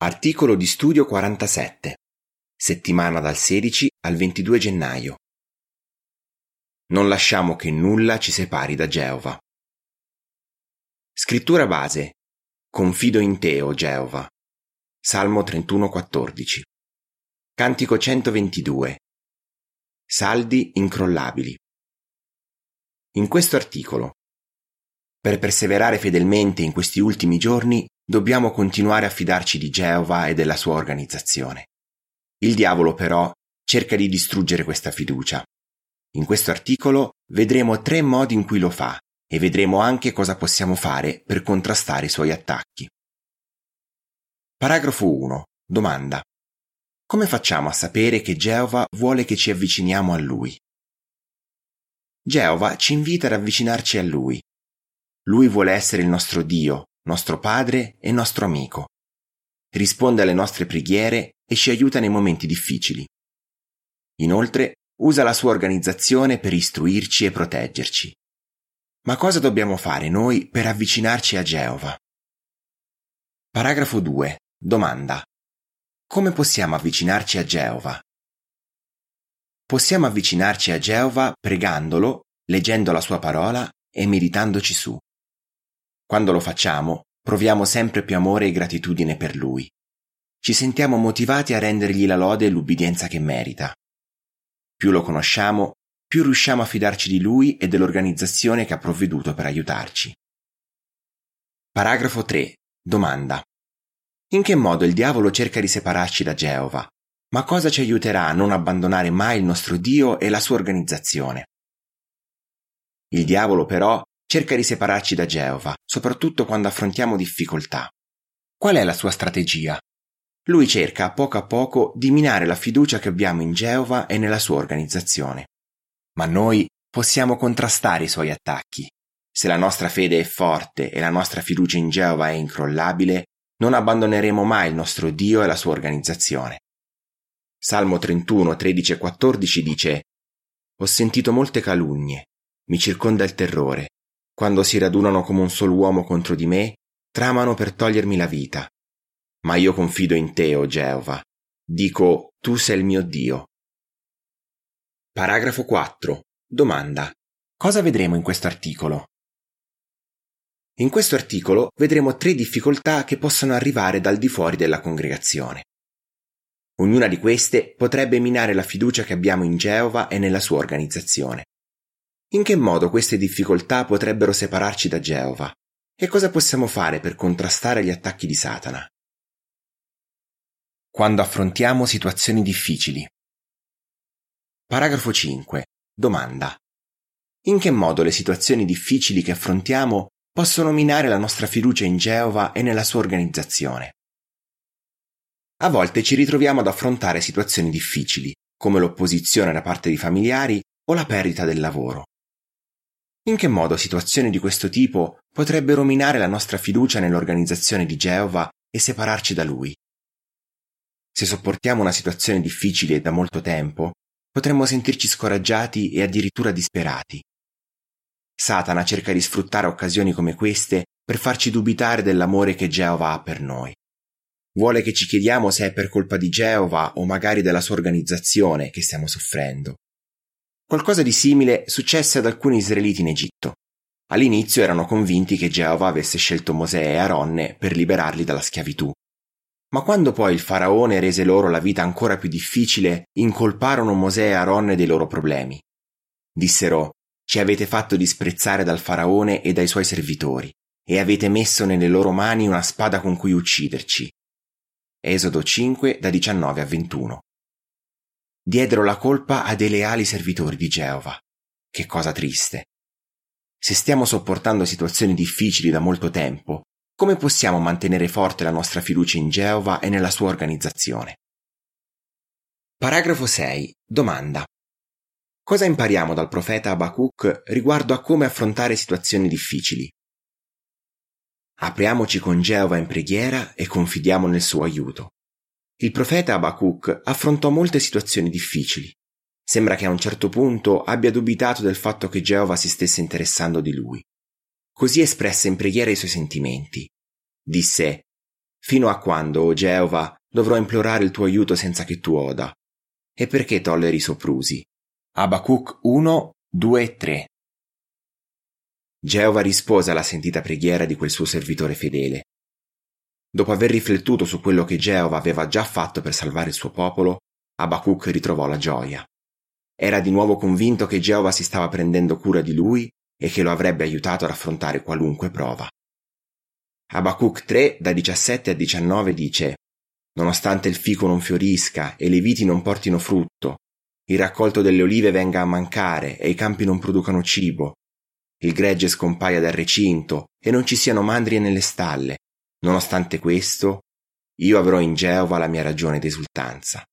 Articolo di studio 47. Settimana dal 16 al 22 gennaio. Non lasciamo che nulla ci separi da Geova. Scrittura base. Confido in te, o Geova. Salmo 31:14. Cantico 122. Saldi incrollabili. In questo articolo. Per perseverare fedelmente in questi ultimi giorni dobbiamo continuare a fidarci di Geova e della sua organizzazione. Il diavolo però cerca di distruggere questa fiducia. In questo articolo vedremo tre modi in cui lo fa e vedremo anche cosa possiamo fare per contrastare i suoi attacchi. Paragrafo 1. Domanda. Come facciamo a sapere che Geova vuole che ci avviciniamo a Lui? Geova ci invita ad avvicinarci a Lui. Lui vuole essere il nostro Dio, nostro padre e nostro amico. Risponde alle nostre preghiere e ci aiuta nei momenti difficili. Inoltre, usa la sua organizzazione per istruirci e proteggerci. Ma cosa dobbiamo fare noi per avvicinarci a Geova? Paragrafo 2. Domanda. Come possiamo avvicinarci a Geova? Possiamo avvicinarci a Geova pregandolo, leggendo la sua parola e meditandoci su. Quando lo facciamo, proviamo sempre più amore e gratitudine per lui. Ci sentiamo motivati a rendergli la lode e l'ubbidienza che merita. Più lo conosciamo, più riusciamo a fidarci di lui e dell'organizzazione che ha provveduto per aiutarci. Paragrafo 3. Domanda. In che modo il diavolo cerca di separarci da Geova? Ma cosa ci aiuterà a non abbandonare mai il nostro Dio e la sua organizzazione? Il diavolo però cerca di separarci da Geova, soprattutto quando affrontiamo difficoltà. Qual è la sua strategia? Lui cerca a poco a poco di minare la fiducia che abbiamo in Geova e nella sua organizzazione. Ma noi possiamo contrastare i suoi attacchi. Se la nostra fede è forte e la nostra fiducia in Geova è incrollabile, non abbandoneremo mai il nostro Dio e la sua organizzazione. Salmo 31, 13 e 14 dice Ho sentito molte calunnie, mi circonda il terrore, quando si radunano come un solo uomo contro di me, tramano per togliermi la vita. Ma io confido in te, o Geova. Dico, tu sei il mio Dio. Paragrafo 4. Domanda. Cosa vedremo in questo articolo? In questo articolo vedremo tre difficoltà che possono arrivare dal di fuori della congregazione. Ognuna di queste potrebbe minare la fiducia che abbiamo in Geova e nella sua organizzazione. In che modo queste difficoltà potrebbero separarci da Geova? E cosa possiamo fare per contrastare gli attacchi di Satana? Quando affrontiamo situazioni difficili. Paragrafo 5. Domanda. In che modo le situazioni difficili che affrontiamo possono minare la nostra fiducia in Geova e nella sua organizzazione? A volte ci ritroviamo ad affrontare situazioni difficili, come l'opposizione da parte di familiari o la perdita del lavoro. In che modo situazioni di questo tipo potrebbero minare la nostra fiducia nell'organizzazione di Geova e separarci da lui? Se sopportiamo una situazione difficile da molto tempo, potremmo sentirci scoraggiati e addirittura disperati. Satana cerca di sfruttare occasioni come queste per farci dubitare dell'amore che Geova ha per noi. Vuole che ci chiediamo se è per colpa di Geova o magari della sua organizzazione che stiamo soffrendo. Qualcosa di simile successe ad alcuni israeliti in Egitto. All'inizio erano convinti che Geova avesse scelto Mosè e Aronne per liberarli dalla schiavitù. Ma quando poi il faraone rese loro la vita ancora più difficile, incolparono Mosè e Aronne dei loro problemi. Dissero, ci avete fatto disprezzare dal faraone e dai suoi servitori, e avete messo nelle loro mani una spada con cui ucciderci. Esodo 5 da 19 a 21 diedero la colpa a dei leali servitori di Geova. Che cosa triste. Se stiamo sopportando situazioni difficili da molto tempo, come possiamo mantenere forte la nostra fiducia in Geova e nella sua organizzazione? Paragrafo 6. Domanda. Cosa impariamo dal profeta Abacuc riguardo a come affrontare situazioni difficili? Apriamoci con Geova in preghiera e confidiamo nel suo aiuto. Il profeta Abacuc affrontò molte situazioni difficili. Sembra che a un certo punto abbia dubitato del fatto che Geova si stesse interessando di lui. Così espresse in preghiera i suoi sentimenti. Disse, Fino a quando, o Geova, dovrò implorare il tuo aiuto senza che tu oda? E perché tolleri i soprusi? Abacuc 1, 2 e 3 Geova rispose alla sentita preghiera di quel suo servitore fedele. Dopo aver riflettuto su quello che Geova aveva già fatto per salvare il suo popolo, Abacuc ritrovò la gioia. Era di nuovo convinto che Geova si stava prendendo cura di lui e che lo avrebbe aiutato ad affrontare qualunque prova. Abacuc 3 da 17 a 19 dice Nonostante il fico non fiorisca e le viti non portino frutto, il raccolto delle olive venga a mancare e i campi non producano cibo, il gregge scompaia dal recinto e non ci siano mandrie nelle stalle, nonostante questo, io avrò in Geova la mia ragione d'esultanza.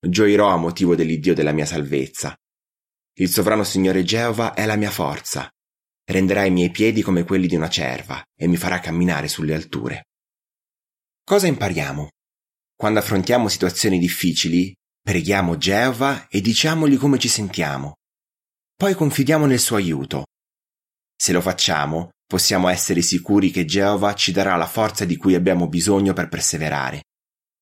Gioirò a motivo dell'Iddio della mia salvezza. Il sovrano Signore Geova è la mia forza. Renderà i miei piedi come quelli di una cerva e mi farà camminare sulle alture. Cosa impariamo? Quando affrontiamo situazioni difficili, preghiamo Geova e diciamogli come ci sentiamo. Poi confidiamo nel suo aiuto. Se lo facciamo, possiamo essere sicuri che Geova ci darà la forza di cui abbiamo bisogno per perseverare.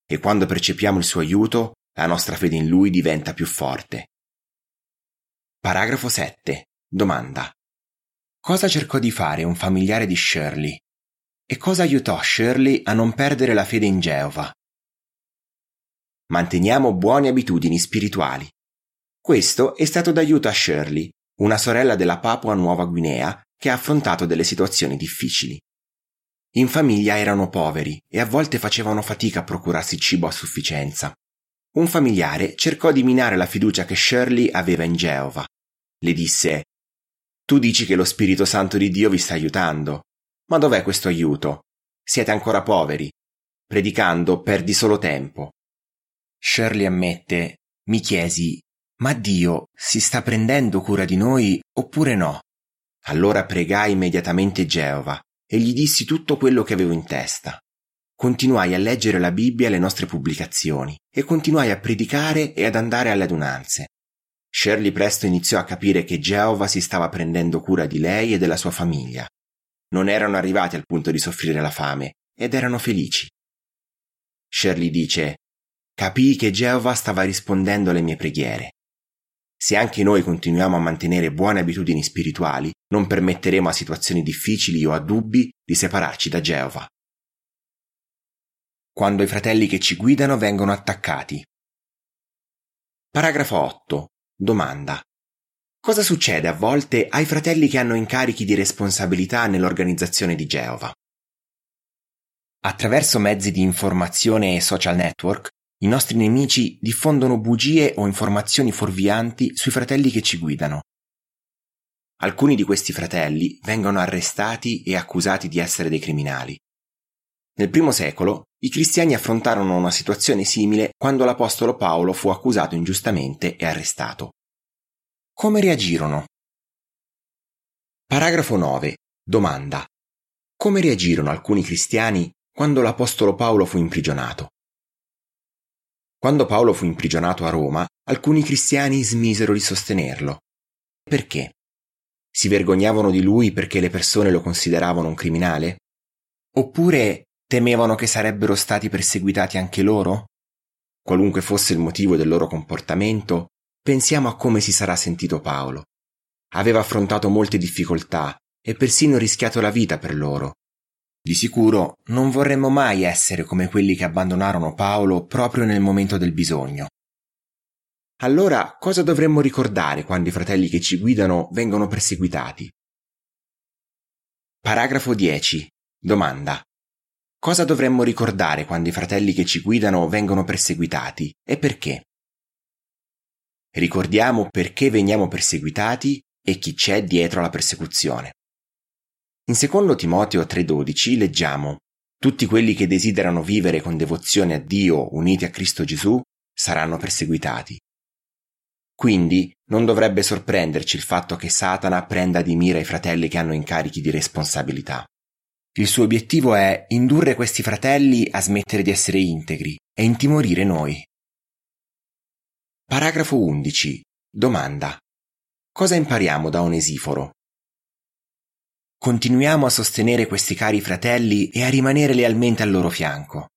E quando percepiamo il suo aiuto, la nostra fede in lui diventa più forte. Paragrafo 7. Domanda. Cosa cercò di fare un familiare di Shirley? E cosa aiutò Shirley a non perdere la fede in Geova? Manteniamo buone abitudini spirituali. Questo è stato d'aiuto a Shirley, una sorella della Papua Nuova Guinea che ha affrontato delle situazioni difficili. In famiglia erano poveri e a volte facevano fatica a procurarsi cibo a sufficienza un familiare cercò di minare la fiducia che Shirley aveva in Geova. Le disse Tu dici che lo Spirito Santo di Dio vi sta aiutando. Ma dov'è questo aiuto? Siete ancora poveri. Predicando perdi solo tempo. Shirley ammette Mi chiesi Ma Dio si sta prendendo cura di noi oppure no? Allora pregai immediatamente Geova e gli dissi tutto quello che avevo in testa. Continuai a leggere la Bibbia e le nostre pubblicazioni e continuai a predicare e ad andare alle adunanze. Shirley presto iniziò a capire che Geova si stava prendendo cura di lei e della sua famiglia. Non erano arrivati al punto di soffrire la fame ed erano felici. Shirley dice Capii che Geova stava rispondendo alle mie preghiere. Se anche noi continuiamo a mantenere buone abitudini spirituali, non permetteremo a situazioni difficili o a dubbi di separarci da Geova quando i fratelli che ci guidano vengono attaccati. Paragrafo 8. Domanda. Cosa succede a volte ai fratelli che hanno incarichi di responsabilità nell'organizzazione di Geova? Attraverso mezzi di informazione e social network, i nostri nemici diffondono bugie o informazioni fuorvianti sui fratelli che ci guidano. Alcuni di questi fratelli vengono arrestati e accusati di essere dei criminali. Nel primo secolo i cristiani affrontarono una situazione simile quando l'Apostolo Paolo fu accusato ingiustamente e arrestato. Come reagirono? Paragrafo 9. Domanda. Come reagirono alcuni cristiani quando l'Apostolo Paolo fu imprigionato? Quando Paolo fu imprigionato a Roma, alcuni cristiani smisero di sostenerlo. Perché? Si vergognavano di lui perché le persone lo consideravano un criminale? Oppure Temevano che sarebbero stati perseguitati anche loro? Qualunque fosse il motivo del loro comportamento, pensiamo a come si sarà sentito Paolo. Aveva affrontato molte difficoltà e persino rischiato la vita per loro. Di sicuro non vorremmo mai essere come quelli che abbandonarono Paolo proprio nel momento del bisogno. Allora cosa dovremmo ricordare quando i fratelli che ci guidano vengono perseguitati? Paragrafo 10. Domanda. Cosa dovremmo ricordare quando i fratelli che ci guidano vengono perseguitati e perché? Ricordiamo perché veniamo perseguitati e chi c'è dietro la persecuzione. In secondo Timoteo 3:12 leggiamo Tutti quelli che desiderano vivere con devozione a Dio uniti a Cristo Gesù saranno perseguitati. Quindi non dovrebbe sorprenderci il fatto che Satana prenda di mira i fratelli che hanno incarichi di responsabilità. Il suo obiettivo è indurre questi fratelli a smettere di essere integri e intimorire noi. Paragrafo 11. Domanda. Cosa impariamo da Onesiforo? Continuiamo a sostenere questi cari fratelli e a rimanere lealmente al loro fianco.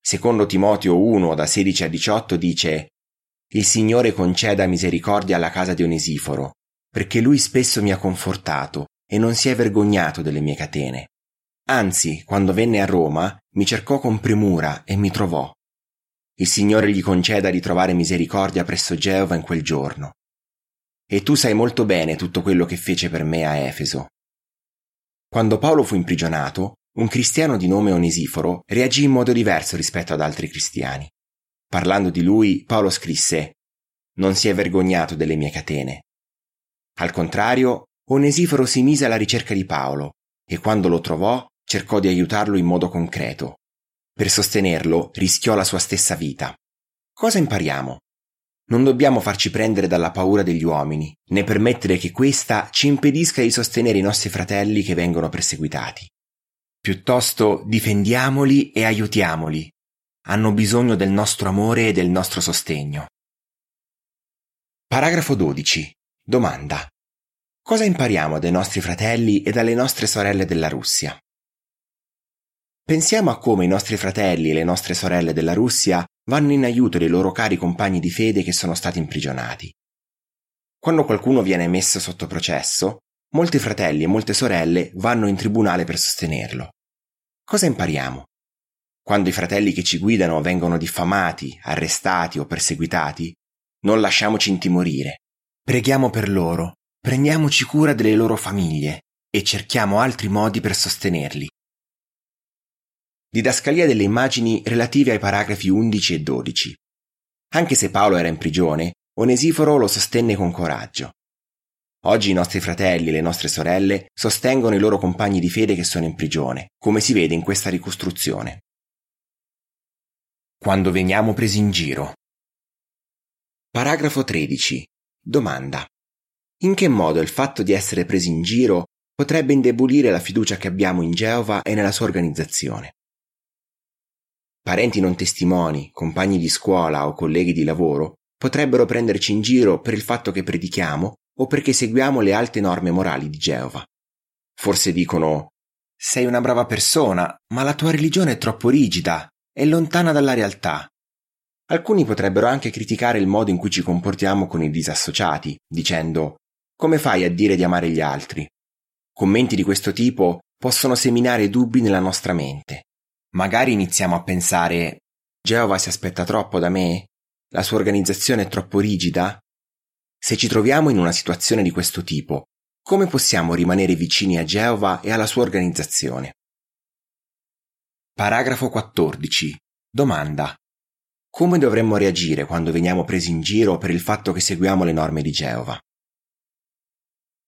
Secondo Timoteo 1 da 16 a 18 dice Il Signore conceda misericordia alla casa di Onesiforo, perché lui spesso mi ha confortato e non si è vergognato delle mie catene. Anzi, quando venne a Roma, mi cercò con premura e mi trovò. Il Signore gli conceda di trovare misericordia presso Geova in quel giorno. E tu sai molto bene tutto quello che fece per me a Efeso. Quando Paolo fu imprigionato, un cristiano di nome Onesiforo reagì in modo diverso rispetto ad altri cristiani. Parlando di lui, Paolo scrisse Non si è vergognato delle mie catene. Al contrario, Onesiforo si mise alla ricerca di Paolo e quando lo trovò cercò di aiutarlo in modo concreto. Per sostenerlo rischiò la sua stessa vita. Cosa impariamo? Non dobbiamo farci prendere dalla paura degli uomini, né permettere che questa ci impedisca di sostenere i nostri fratelli che vengono perseguitati. Piuttosto difendiamoli e aiutiamoli. Hanno bisogno del nostro amore e del nostro sostegno. Paragrafo 12. Domanda. Cosa impariamo dai nostri fratelli e dalle nostre sorelle della Russia? Pensiamo a come i nostri fratelli e le nostre sorelle della Russia vanno in aiuto dei loro cari compagni di fede che sono stati imprigionati. Quando qualcuno viene messo sotto processo, molti fratelli e molte sorelle vanno in tribunale per sostenerlo. Cosa impariamo? Quando i fratelli che ci guidano vengono diffamati, arrestati o perseguitati, non lasciamoci intimorire. Preghiamo per loro, prendiamoci cura delle loro famiglie e cerchiamo altri modi per sostenerli. Didascalia delle immagini relative ai paragrafi 11 e 12. Anche se Paolo era in prigione, Onesiforo lo sostenne con coraggio. Oggi i nostri fratelli e le nostre sorelle sostengono i loro compagni di fede che sono in prigione, come si vede in questa ricostruzione. Quando veniamo presi in giro. Paragrafo 13. Domanda. In che modo il fatto di essere presi in giro potrebbe indebolire la fiducia che abbiamo in Geova e nella sua organizzazione? Parenti non testimoni, compagni di scuola o colleghi di lavoro potrebbero prenderci in giro per il fatto che predichiamo o perché seguiamo le alte norme morali di Geova. Forse dicono sei una brava persona, ma la tua religione è troppo rigida, è lontana dalla realtà. Alcuni potrebbero anche criticare il modo in cui ci comportiamo con i disassociati, dicendo come fai a dire di amare gli altri? Commenti di questo tipo possono seminare dubbi nella nostra mente. Magari iniziamo a pensare Geova si aspetta troppo da me? La sua organizzazione è troppo rigida? Se ci troviamo in una situazione di questo tipo, come possiamo rimanere vicini a Geova e alla sua organizzazione? Paragrafo 14. Domanda. Come dovremmo reagire quando veniamo presi in giro per il fatto che seguiamo le norme di Geova?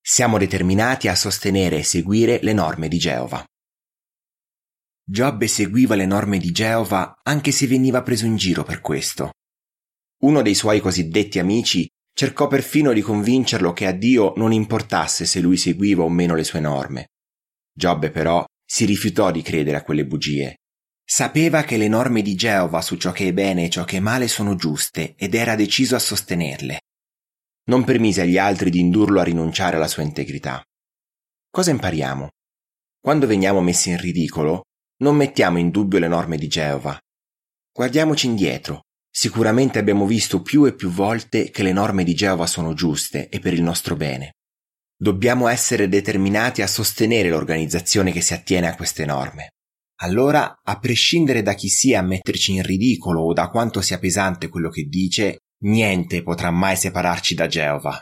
Siamo determinati a sostenere e seguire le norme di Geova. Giobbe seguiva le norme di Geova anche se veniva preso in giro per questo. Uno dei suoi cosiddetti amici cercò perfino di convincerlo che a Dio non importasse se lui seguiva o meno le sue norme. Giobbe però si rifiutò di credere a quelle bugie. Sapeva che le norme di Geova su ciò che è bene e ciò che è male sono giuste ed era deciso a sostenerle. Non permise agli altri di indurlo a rinunciare alla sua integrità. Cosa impariamo? Quando veniamo messi in ridicolo, non mettiamo in dubbio le norme di Geova. Guardiamoci indietro. Sicuramente abbiamo visto più e più volte che le norme di Geova sono giuste e per il nostro bene. Dobbiamo essere determinati a sostenere l'organizzazione che si attiene a queste norme. Allora, a prescindere da chi sia a metterci in ridicolo o da quanto sia pesante quello che dice, niente potrà mai separarci da Geova.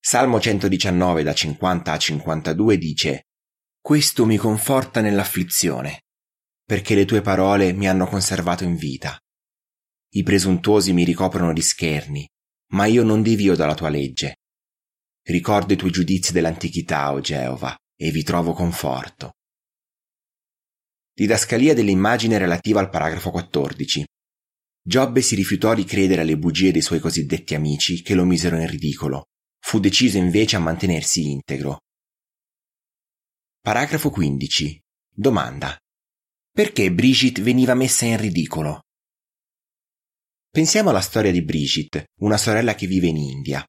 Salmo 119 da 50 a 52 dice questo mi conforta nell'afflizione, perché le tue parole mi hanno conservato in vita. I presuntuosi mi ricoprono di scherni, ma io non divio dalla tua legge. Ricordo i tuoi giudizi dell'antichità, o Geova, e vi trovo conforto. Didascalia dell'immagine relativa al paragrafo 14. Giobbe si rifiutò di credere alle bugie dei suoi cosiddetti amici che lo misero in ridicolo. Fu deciso invece a mantenersi integro. Paragrafo 15. Domanda. Perché Brigitte veniva messa in ridicolo? Pensiamo alla storia di Brigitte, una sorella che vive in India.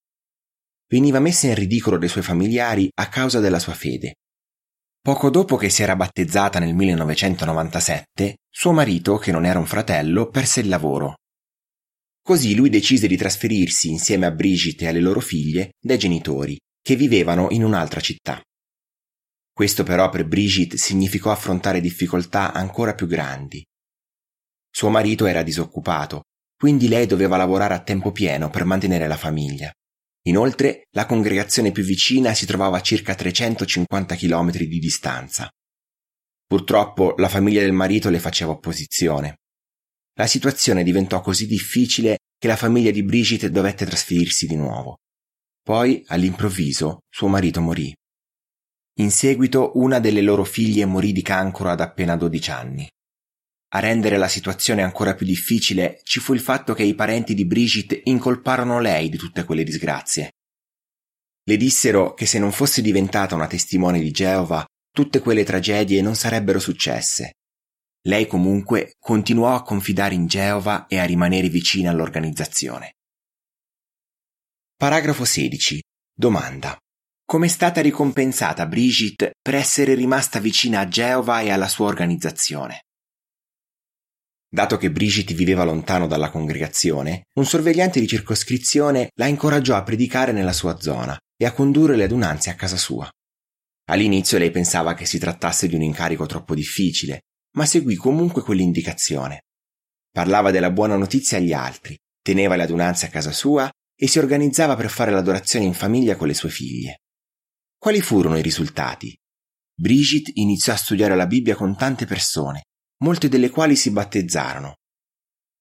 Veniva messa in ridicolo dai suoi familiari a causa della sua fede. Poco dopo che si era battezzata nel 1997, suo marito, che non era un fratello, perse il lavoro. Così lui decise di trasferirsi insieme a Brigitte e alle loro figlie dai genitori, che vivevano in un'altra città. Questo però per Brigitte significò affrontare difficoltà ancora più grandi. Suo marito era disoccupato, quindi lei doveva lavorare a tempo pieno per mantenere la famiglia. Inoltre, la congregazione più vicina si trovava a circa 350 km di distanza. Purtroppo la famiglia del marito le faceva opposizione. La situazione diventò così difficile che la famiglia di Brigitte dovette trasferirsi di nuovo. Poi, all'improvviso, suo marito morì. In seguito una delle loro figlie morì di cancro ad appena 12 anni. A rendere la situazione ancora più difficile ci fu il fatto che i parenti di Brigitte incolparono lei di tutte quelle disgrazie. Le dissero che se non fosse diventata una testimone di Geova, tutte quelle tragedie non sarebbero successe. Lei comunque continuò a confidare in Geova e a rimanere vicina all'organizzazione. Paragrafo 16. Domanda. Come è stata ricompensata Brigitte per essere rimasta vicina a Geova e alla sua organizzazione? Dato che Brigitte viveva lontano dalla congregazione, un sorvegliante di circoscrizione la incoraggiò a predicare nella sua zona e a condurre le adunanze a casa sua. All'inizio lei pensava che si trattasse di un incarico troppo difficile, ma seguì comunque quell'indicazione. Parlava della buona notizia agli altri, teneva le adunanze a casa sua e si organizzava per fare l'adorazione in famiglia con le sue figlie. Quali furono i risultati? Brigitte iniziò a studiare la Bibbia con tante persone molte delle quali si battezzarono.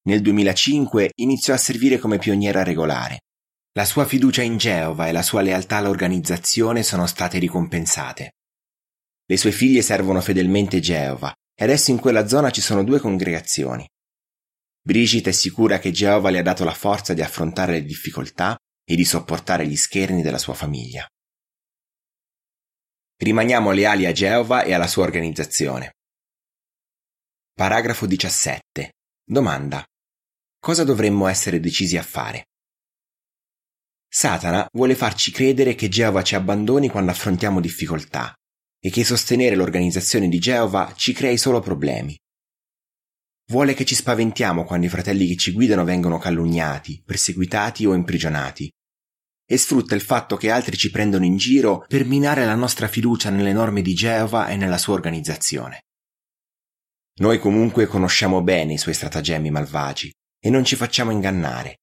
Nel 2005 iniziò a servire come pioniera regolare. La sua fiducia in Geova e la sua lealtà all'organizzazione sono state ricompensate. Le sue figlie servono fedelmente Geova e adesso in quella zona ci sono due congregazioni. Brigitte è sicura che Geova le ha dato la forza di affrontare le difficoltà e di sopportare gli scherni della sua famiglia. Rimaniamo leali a Geova e alla sua organizzazione. Paragrafo 17. Domanda. Cosa dovremmo essere decisi a fare? Satana vuole farci credere che Geova ci abbandoni quando affrontiamo difficoltà e che sostenere l'organizzazione di Geova ci crei solo problemi. Vuole che ci spaventiamo quando i fratelli che ci guidano vengono calunniati, perseguitati o imprigionati. E sfrutta il fatto che altri ci prendono in giro per minare la nostra fiducia nelle norme di Geova e nella sua organizzazione. Noi comunque conosciamo bene i suoi stratagemmi malvagi e non ci facciamo ingannare.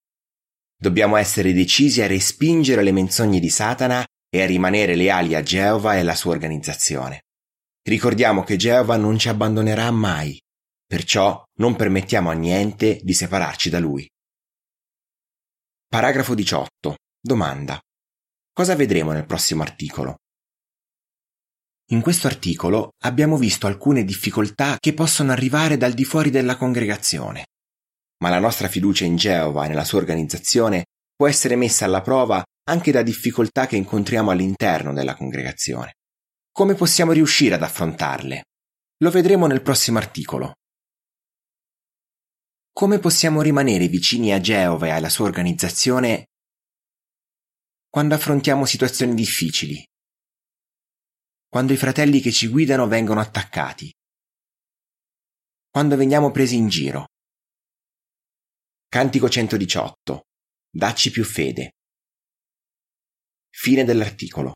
Dobbiamo essere decisi a respingere le menzogne di Satana e a rimanere leali a Geova e alla sua organizzazione. Ricordiamo che Geova non ci abbandonerà mai, perciò non permettiamo a niente di separarci da lui. Paragrafo 18. Domanda. Cosa vedremo nel prossimo articolo? In questo articolo abbiamo visto alcune difficoltà che possono arrivare dal di fuori della congregazione. Ma la nostra fiducia in Geova e nella sua organizzazione può essere messa alla prova anche da difficoltà che incontriamo all'interno della congregazione. Come possiamo riuscire ad affrontarle? Lo vedremo nel prossimo articolo. Come possiamo rimanere vicini a Geova e alla sua organizzazione quando affrontiamo situazioni difficili, quando i fratelli che ci guidano vengono attaccati, quando veniamo presi in giro. Cantico 118. Dacci più fede. Fine dell'articolo.